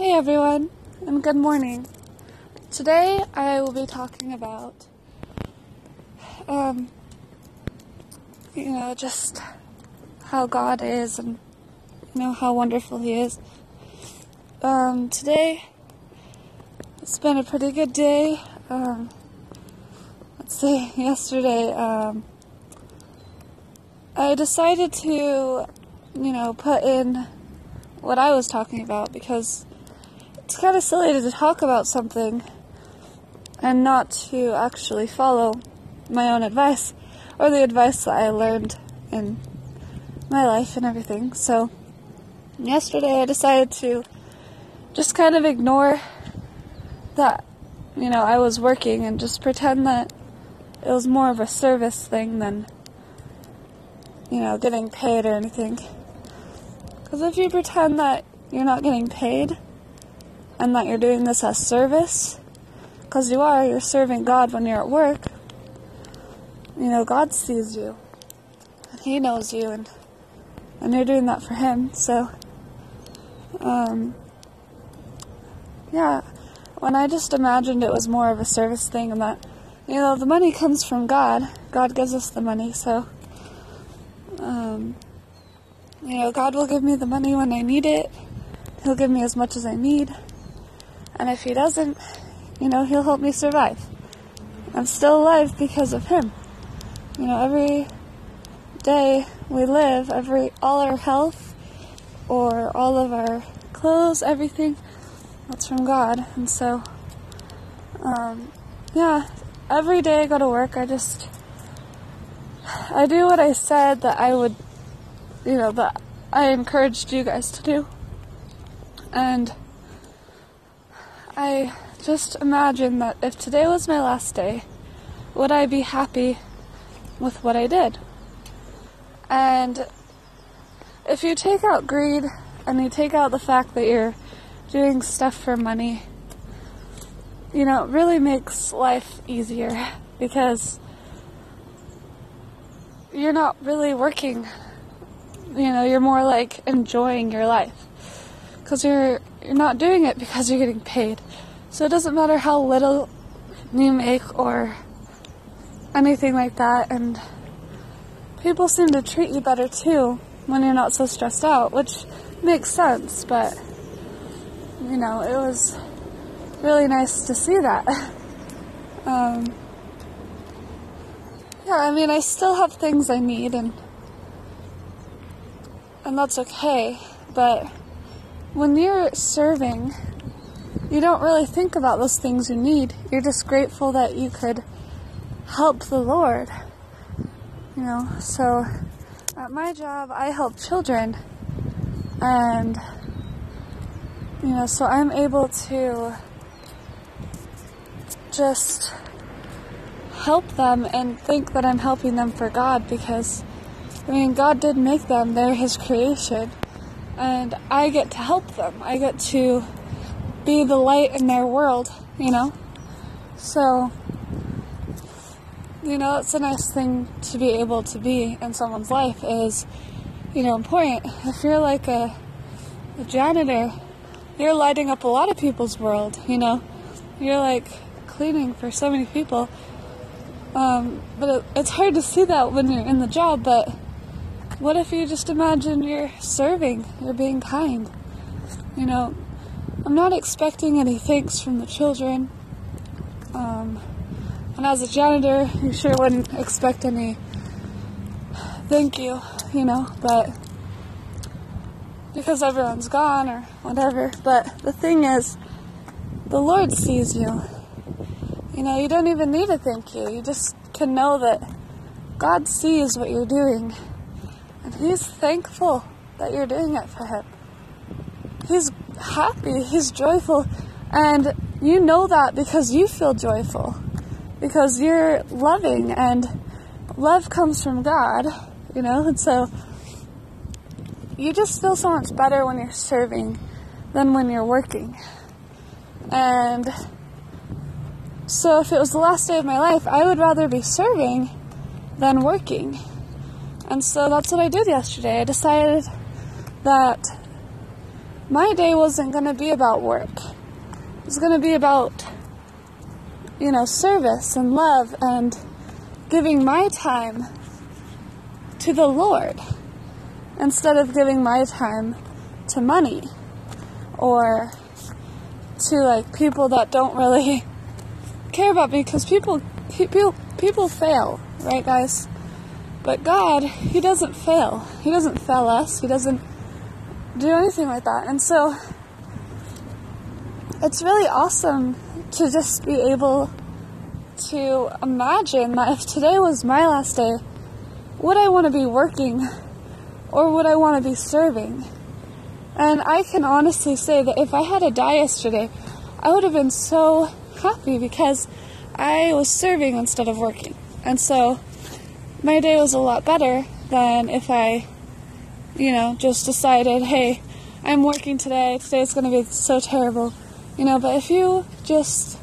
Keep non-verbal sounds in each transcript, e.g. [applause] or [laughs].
Hey everyone, and good morning. Today I will be talking about, um, you know, just how God is and, you know, how wonderful He is. Um, today it's been a pretty good day. Um, let's see, [laughs] yesterday, um, I decided to, you know, put in what I was talking about because it's kind of silly to talk about something and not to actually follow my own advice or the advice that I learned in my life and everything. So, yesterday I decided to just kind of ignore that, you know, I was working and just pretend that it was more of a service thing than, you know, getting paid or anything. Because if you pretend that you're not getting paid, and that you're doing this as service, because you are, you're serving God when you're at work. You know, God sees you, and He knows you, and and you're doing that for Him. So, um, yeah, when I just imagined it was more of a service thing, and that you know the money comes from God. God gives us the money, so. Um, you know, God will give me the money when I need it. He'll give me as much as I need. And if he doesn't, you know, he'll help me survive. I'm still alive because of him. You know, every day we live, every all our health or all of our clothes, everything, that's from God. And so, um, yeah, every day I go to work, I just, I do what I said that I would, you know, that I encouraged you guys to do. And I just imagine that if today was my last day, would I be happy with what I did? And if you take out greed and you take out the fact that you're doing stuff for money, you know, it really makes life easier because you're not really working. You know, you're more like enjoying your life because you're you're not doing it because you're getting paid. So it doesn't matter how little you make or anything like that. And people seem to treat you better too when you're not so stressed out, which makes sense. But you know, it was really nice to see that. [laughs] um, yeah, I mean, I still have things I need, and and that's okay. But when you're serving, you don't really think about those things you need. You're just grateful that you could help the Lord. You know, so at my job, I help children, and you know, so I'm able to just help them and think that I'm helping them for God because I mean, God did make them, they're His creation and I get to help them. I get to be the light in their world, you know? So, you know, it's a nice thing to be able to be in someone's life is, you know, important. If you're like a, a janitor, you're lighting up a lot of people's world, you know? You're like cleaning for so many people. Um, but it, it's hard to see that when you're in the job, but what if you just imagine you're serving, you're being kind? You know, I'm not expecting any thanks from the children. Um, and as a janitor, you sure wouldn't expect any thank you, you know, but because everyone's gone or whatever. But the thing is, the Lord sees you. You know, you don't even need a thank you. You just can know that God sees what you're doing he's thankful that you're doing it for him. He's happy, he's joyful, and you know that because you feel joyful. Because you're loving, and love comes from God, you know, and so you just feel so much better when you're serving than when you're working. And so if it was the last day of my life, I would rather be serving than working. And so that's what I did yesterday. I decided that my day wasn't going to be about work. It was going to be about, you know, service and love and giving my time to the Lord instead of giving my time to money or to like people that don't really [laughs] care about me because people people people fail, right guys? But God, he doesn't fail. He doesn't fail us. He doesn't do anything like that. And so it's really awesome to just be able to imagine that if today was my last day, would I want to be working or would I want to be serving? And I can honestly say that if I had to die yesterday, I would have been so happy because I was serving instead of working. And so my day was a lot better than if I, you know, just decided, hey, I'm working today, today's going to be so terrible. You know, but if you just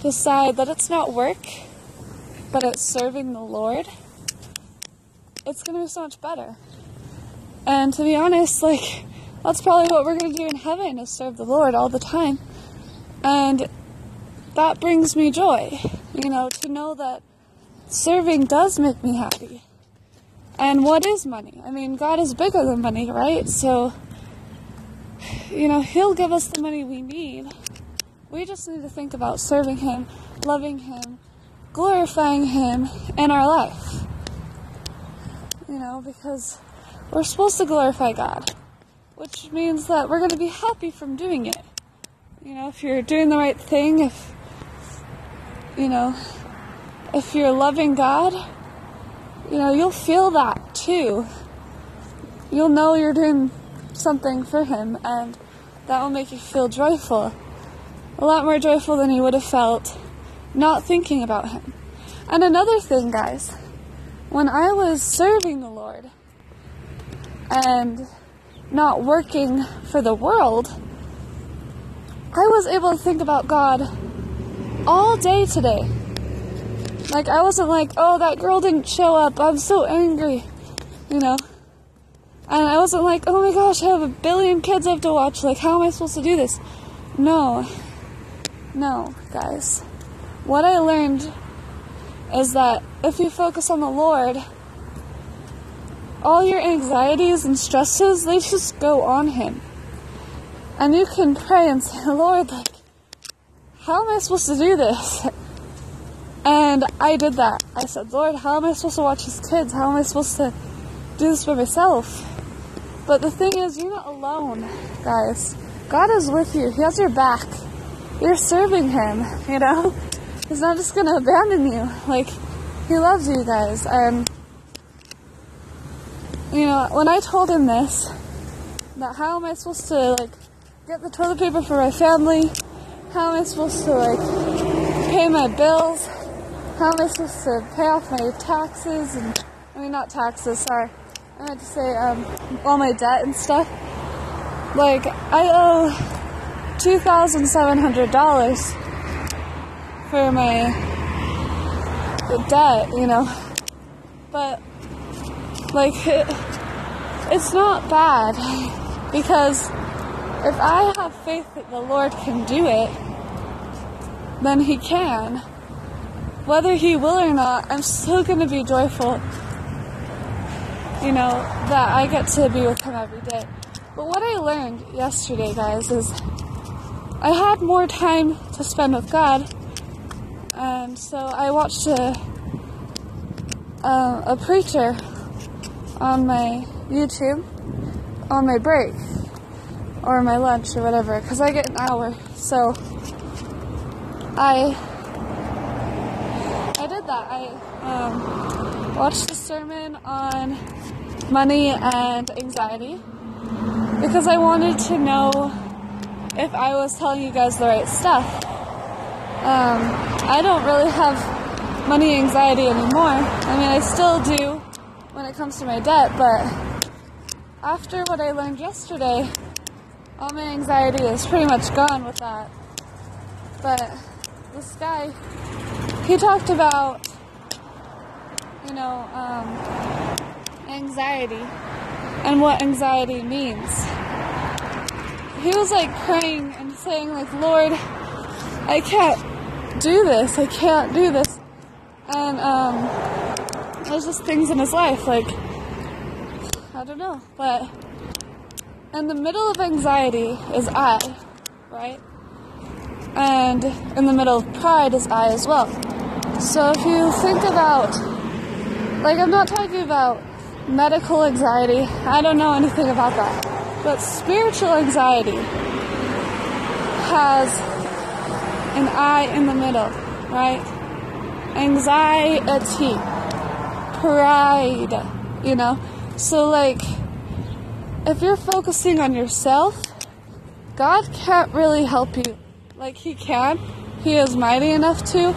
decide that it's not work, but it's serving the Lord, it's going to be so much better. And to be honest, like, that's probably what we're going to do in heaven is serve the Lord all the time. And that brings me joy, you know, to know that serving does make me happy. And what is money? I mean, God is bigger than money, right? So, you know, He'll give us the money we need. We just need to think about serving Him, loving Him, glorifying Him in our life. You know, because we're supposed to glorify God, which means that we're going to be happy from doing it. You know, if you're doing the right thing, if, you know, if you're loving God, you know, you'll feel that too. You'll know you're doing something for Him, and that will make you feel joyful. A lot more joyful than you would have felt not thinking about Him. And another thing, guys, when I was serving the Lord and not working for the world, I was able to think about God all day today. Like, I wasn't like, oh, that girl didn't show up. I'm so angry. You know? And I wasn't like, oh my gosh, I have a billion kids I have to watch. Like, how am I supposed to do this? No. No, guys. What I learned is that if you focus on the Lord, all your anxieties and stresses, they just go on Him. And you can pray and say, Lord, like, how am I supposed to do this? [laughs] And I did that. I said, Lord, how am I supposed to watch these kids? How am I supposed to do this for myself? But the thing is, you're not alone, guys. God is with you. He has your back. You're serving Him, you know? He's not just gonna abandon you. Like, He loves you guys. And, you know, when I told Him this, that how am I supposed to, like, get the toilet paper for my family? How am I supposed to, like, pay my bills? How am supposed to pay off my taxes and I mean not taxes, sorry. I had to say um, all my debt and stuff. Like I owe two thousand seven hundred dollars for my debt, you know. But like it, it's not bad because if I have faith that the Lord can do it, then He can whether he will or not, I'm still going to be joyful, you know, that I get to be with him every day. But what I learned yesterday, guys, is I had more time to spend with God, and so I watched a, uh, a preacher on my YouTube on my break or my lunch or whatever, because I get an hour. So I that. I um, watched a sermon on money and anxiety because I wanted to know if I was telling you guys the right stuff. Um, I don't really have money anxiety anymore. I mean, I still do when it comes to my debt, but after what I learned yesterday, all my anxiety is pretty much gone with that. But this guy he talked about, you know, um, anxiety and what anxiety means. he was like praying and saying like, Lord, I can't do this. I can't do this. And um, there's just things in his life like I don't know, but in the middle of anxiety is I, right? And in the middle of pride is I as well. So if you think about, like, I'm not talking about medical anxiety, I don't know anything about that. But spiritual anxiety has an I in the middle, right? Anxiety, pride, you know? So, like, if you're focusing on yourself, God can't really help you. Like, He can, He is mighty enough to,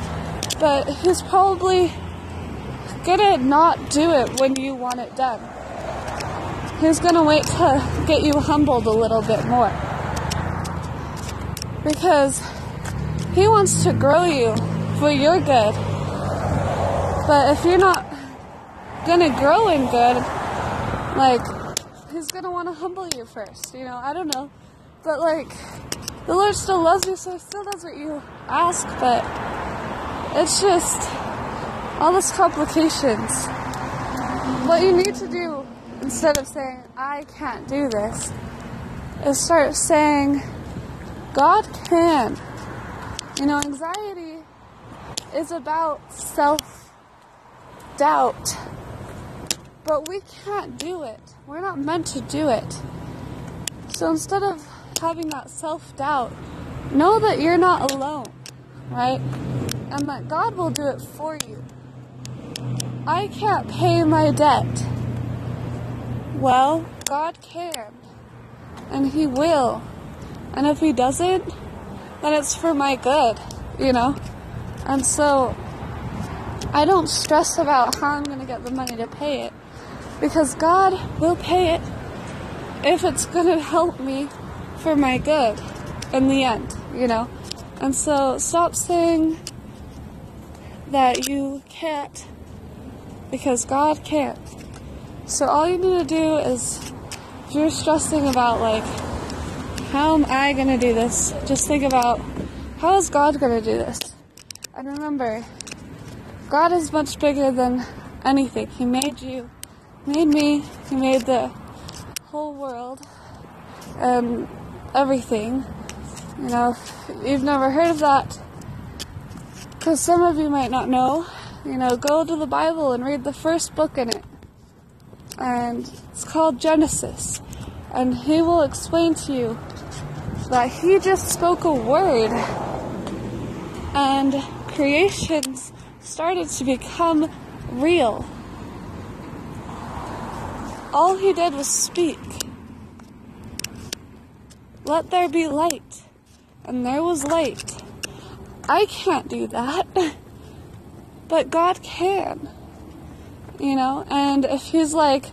but He's probably gonna not do it when you want it done. He's gonna wait to get you humbled a little bit more. Because He wants to grow you for your good. But if you're not gonna grow in good, like, he's gonna want to humble you first, you know? I don't know. But, like, the Lord still loves you, so he still does what you ask, but it's just all this complications. What you need to do instead of saying, I can't do this, is start saying, God can. You know, anxiety is about self doubt. But we can't do it. We're not meant to do it. So instead of having that self doubt, know that you're not alone, right? And that God will do it for you. I can't pay my debt. Well, God can. And He will. And if He doesn't, then it's for my good, you know? And so I don't stress about how I'm going to get the money to pay it because God will pay it if it's going [laughs] to help me for my good in the end, you know? And so stop saying that you can't because God can't. So all you need to do is, if you're stressing about, like, how am I going to do this? Just think about, how is God going to do this? And remember, God is much bigger than anything. He made you made me, he made the whole world and everything. You know, if you've never heard of that, because some of you might not know, you know, go to the Bible and read the first book in it. And it's called Genesis. And he will explain to you that he just spoke a word and creations started to become real. All he did was speak. Let there be light. And there was light. I can't do that. But God can. You know, and if he's like,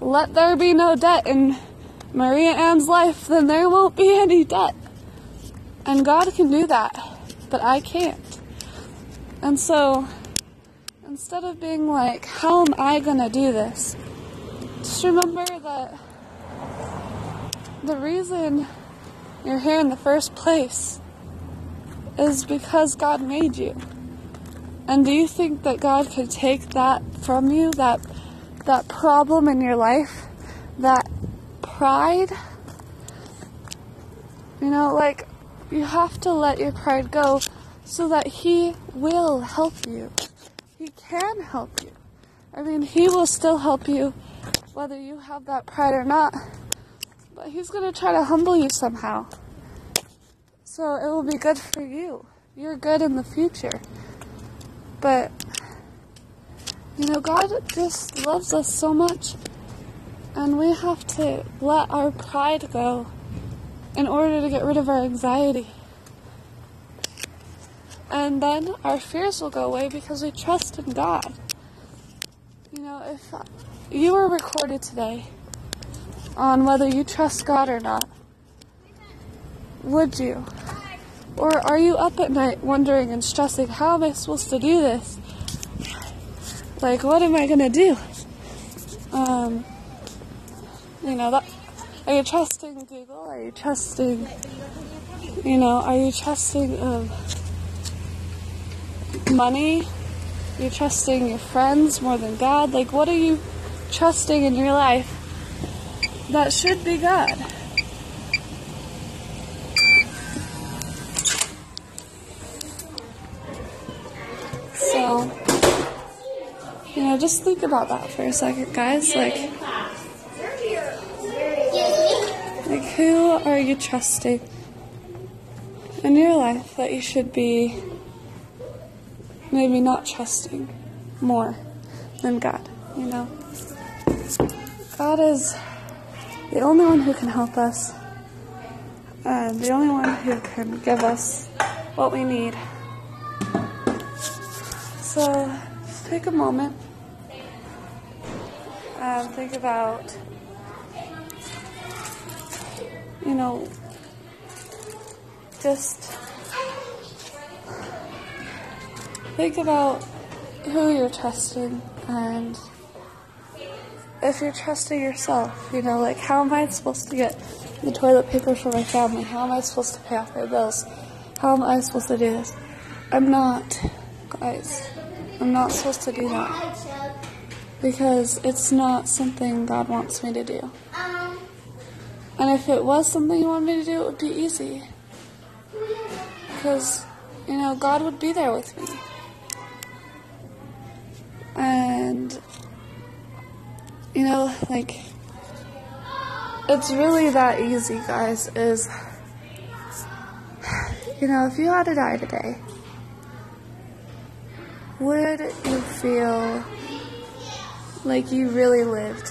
let there be no debt in Maria Ann's life, then there won't be any debt. And God can do that, but I can't. And so, instead of being like, how am I gonna do this? Just remember that the reason you're here in the first place is because God made you. And do you think that God could take that from you, that that problem in your life, that pride? You know, like you have to let your pride go so that he will help you. He can help you. I mean, he will still help you whether you have that pride or not. But he's going to try to humble you somehow. So it will be good for you. You're good in the future. But, you know, God just loves us so much. And we have to let our pride go in order to get rid of our anxiety. And then our fears will go away because we trust in God. You know, if you were recorded today on whether you trust God or not, would you? Or are you up at night wondering and stressing, how am I supposed to do this? Like, what am I going to do? Um, you know, that, Are you trusting Google? Are you trusting, you know, are you trusting um, money? Are you trusting your friends more than God? Like, what are you trusting in your life that should be God? So, you know, just think about that for a second, guys. Like, like who are you trusting in your life that you should be maybe not trusting more than God? You know, God is the only one who can help us, and the only one who can give us what we need. So, take a moment and think about, you know, just think about who you're trusting and if you're trusting yourself, you know, like how am I supposed to get the toilet paper for my family? How am I supposed to pay off my bills? How am I supposed to do this? I'm not, guys. I'm not supposed to do that. Because it's not something God wants me to do. And if it was something He wanted me to do, it would be easy. Because, you know, God would be there with me. And, you know, like, it's really that easy, guys, is, [sighs] you know, if you had to die today, would you feel like you really lived?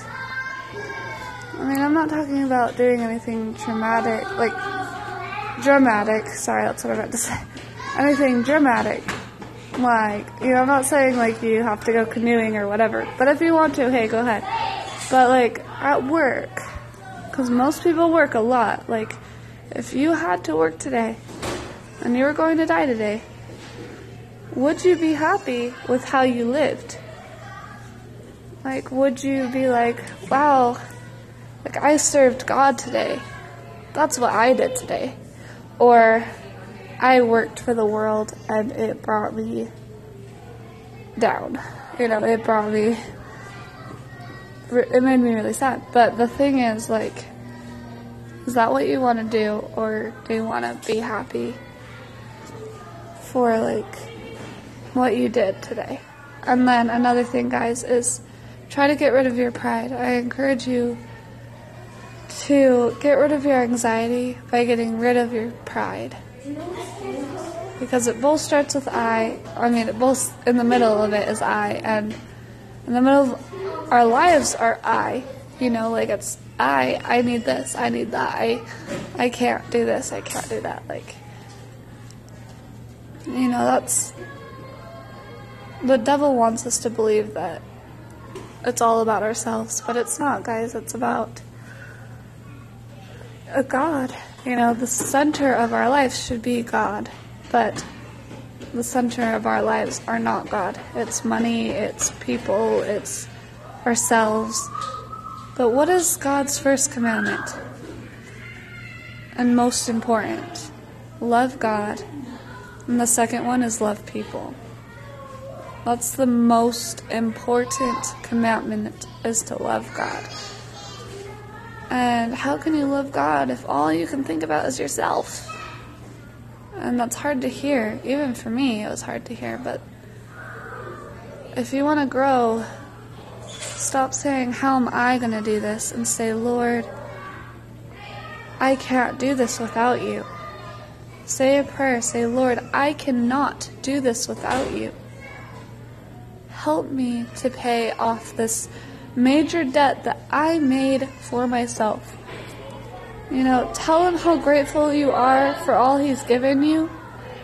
I mean, I'm not talking about doing anything traumatic, like dramatic. Sorry, that's what I meant to say. [laughs] Anything dramatic. Like, you know, I'm not saying like you have to go canoeing or whatever, but if you want to, hey, go ahead. But like at work, because most people work a lot. Like, if you had to work today and you were going to die today, would you be happy with how you lived? Like, would you be like, wow, like I served God today? That's what I did today. Or I worked for the world and it brought me down. You know, it brought me, it made me really sad. But the thing is, like, is that what you want to do? Or do you want to be happy for, like, what you did today. And then another thing, guys, is try to get rid of your pride. I encourage you to get rid of your anxiety by getting rid of your pride. Because it both starts with I, I mean, it both in the middle of it is I, and in the middle of our lives are I. You know, like it's I, I need this, I need that, I, I can't do this, I can't do that. Like, you know, that's the devil wants us to believe that it's all about ourselves, but it's not, guys. It's about a God. You know, the center of our lives should be God, but the center of our lives are not God. It's money, it's people, it's ourselves. But what is God's first commandment? And most important, love God. And the second one is love people. That's the most important commandment is to love God. And how can you love God if all you can think about is yourself? And that's hard to hear. Even for me, it was hard to hear. But if you want to grow, stop saying, How am I going to do this? and say, Lord, I can't do this without you. Say a prayer. Say, Lord, I cannot do this without you help me to pay off this major debt that I made for myself. You know, tell him how grateful you are for all he's given you,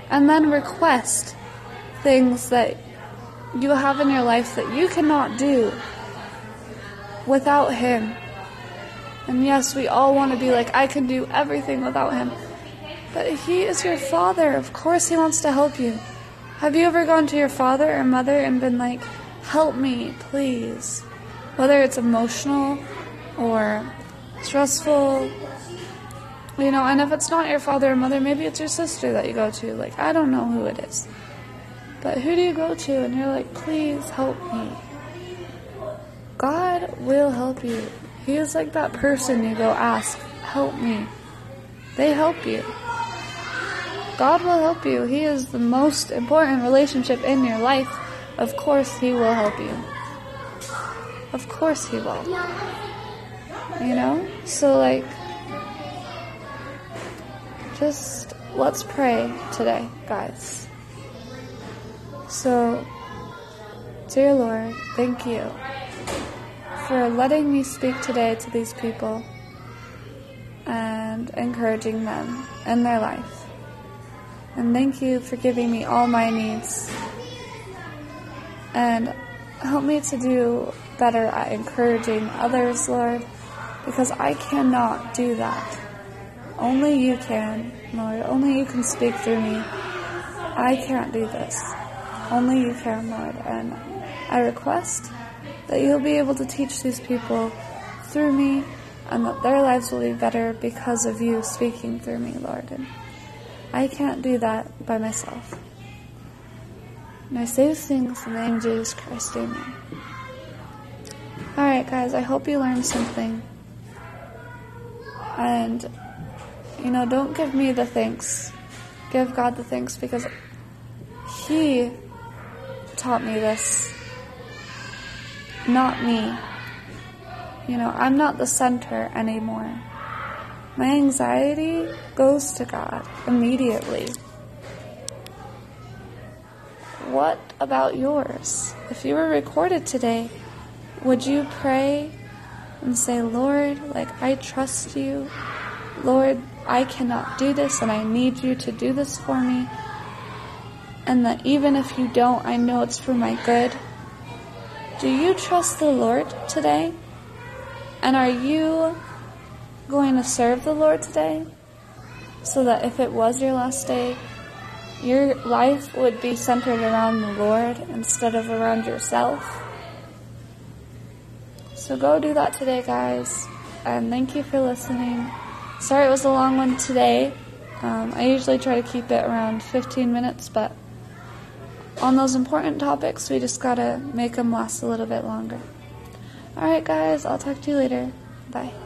and then request things that you have in your life that you cannot do without him. And yes, we all want to be like, I can do everything without him. But he is your father. Of course, he wants to help you. Have you ever gone to your father or mother and been like, help me, please? Whether it's emotional or stressful. You know, and if it's not your father or mother, maybe it's your sister that you go to. Like, I don't know who it is. But who do you go to and you're like, please help me? God will help you. He is like that person you go ask, help me. They help you. God will help you. He is the most important relationship in your life. Of course, He will help you. Of course, He will. You know? So, like, just let's pray today, guys. So, dear Lord, thank you for letting me speak today to these people and encouraging them in their life. And thank you for giving me all my needs. And help me to do better at encouraging others, Lord, because I cannot do that. Only you can, Lord. Only you can speak through me. I can't do this. Only you can, Lord. And I request that you'll be able to teach these people through me and that their lives will be better because of you speaking through me, Lord. And I can't do that by myself. And I say these things in the name of Jesus Christ. Amen. Alright, guys, I hope you learned something. And, you know, don't give me the thanks. Give God the thanks because He taught me this, not me. You know, I'm not the center anymore. My anxiety goes to God immediately. What about yours? If you were recorded today, would you pray and say, Lord, like, I trust you. Lord, I cannot do this and I need you to do this for me. And that even if you don't, I know it's for my good. Do you trust the Lord today? And are you going to serve the Lord today? So that if it was your last day, your life would be centered around the Lord instead of around yourself. So go do that today, guys. And thank you for listening. Sorry it was a long one today. Um, I usually try to keep it around 15 minutes, but on those important topics, we just gotta make them last a little bit longer. Alright, guys, I'll talk to you later. Bye.